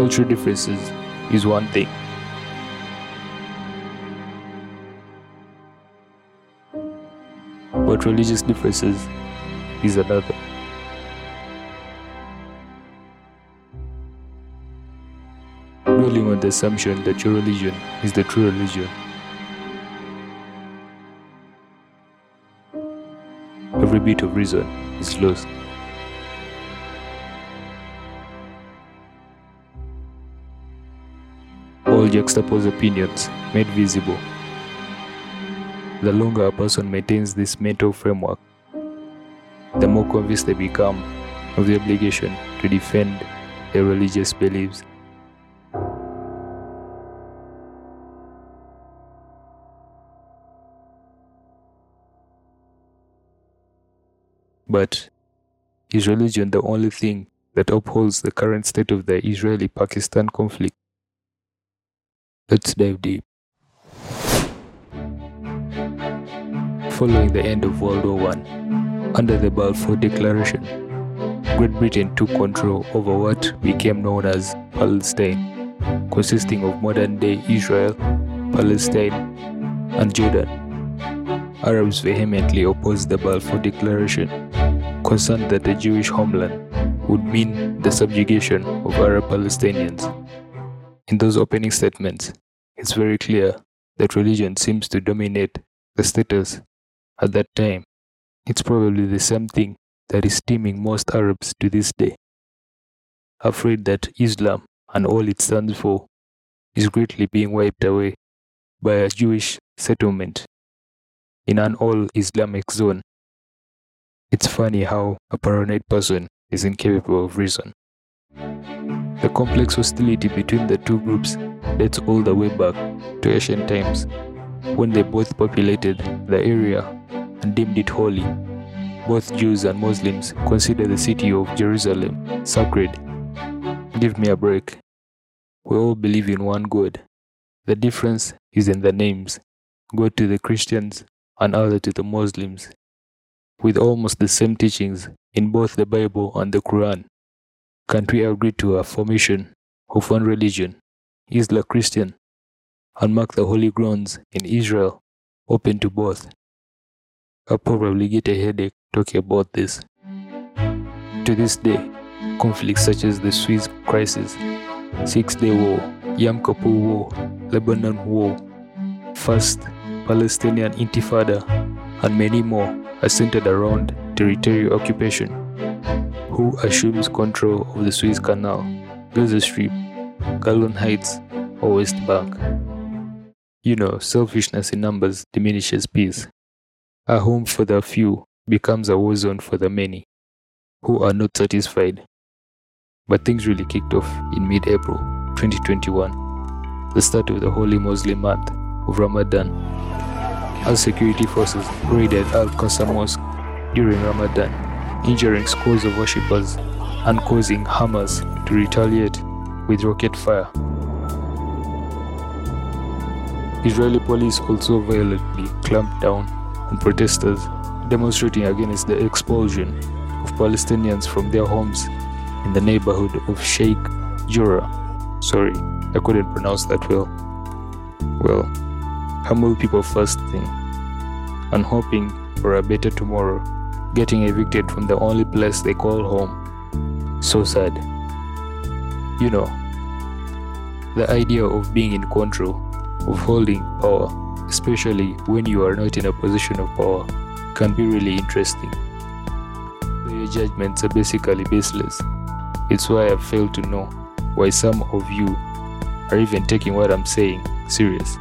Cultural differences is one thing. But religious differences is another. Dwelling on the assumption that your religion is the true religion. Every bit of reason is lost. All juxtaposed opinions made visible. The longer a person maintains this mental framework, the more convinced they become of the obligation to defend their religious beliefs. But is religion the only thing that upholds the current state of the Israeli Pakistan conflict? Let's dive deep. Following the end of World War I, under the Balfour Declaration, Great Britain took control over what became known as Palestine, consisting of modern day Israel, Palestine, and Jordan. Arabs vehemently opposed the Balfour Declaration, concerned that the Jewish homeland would mean the subjugation of Arab Palestinians. In those opening statements, it's very clear that religion seems to dominate the status at that time. It's probably the same thing that is steaming most Arabs to this day, afraid that Islam and all it stands for is greatly being wiped away by a Jewish settlement in an all Islamic zone. It's funny how a paranoid person is incapable of reason. The complex hostility between the two groups dates all the way back to ancient times, when they both populated the area and deemed it holy. Both Jews and Muslims consider the city of Jerusalem sacred. Give me a break. We all believe in one God. The difference is in the names God to the Christians and Allah to the Muslims, with almost the same teachings in both the Bible and the Quran. Can't we agree to a formation of one religion, Islam Christian, and mark the holy grounds in Israel open to both? I'll probably get a headache talking about this. To this day, conflicts such as the Suez Crisis, Six Day War, Yom Kippur War, Lebanon War, First Palestinian Intifada, and many more are centered around territorial occupation. Who assumes control of the Suez Canal, Gaza Strip, Golan Heights, or West Bank? You know, selfishness in numbers diminishes peace. A home for the few becomes a war zone for the many who are not satisfied. But things really kicked off in mid April 2021, the start of the holy Muslim month of Ramadan, as security forces raided Al Aqsa Mosque during Ramadan, injuring scores of worshippers and causing Hamas to retaliate with rocket fire. Israeli police also violently clamped down on protesters demonstrating against the expulsion of Palestinians from their homes in the neighborhood of Sheikh Jarrah. Sorry, I couldn't pronounce that well. Well, humble people first thing, and hoping for a better tomorrow, getting evicted from the only place they call home. So sad. You know, the idea of being in control, of holding power, especially when you are not in a position of power, can be really interesting. Your judgments are basically baseless. It's why I fail to know why some of you are even taking what I'm saying serious.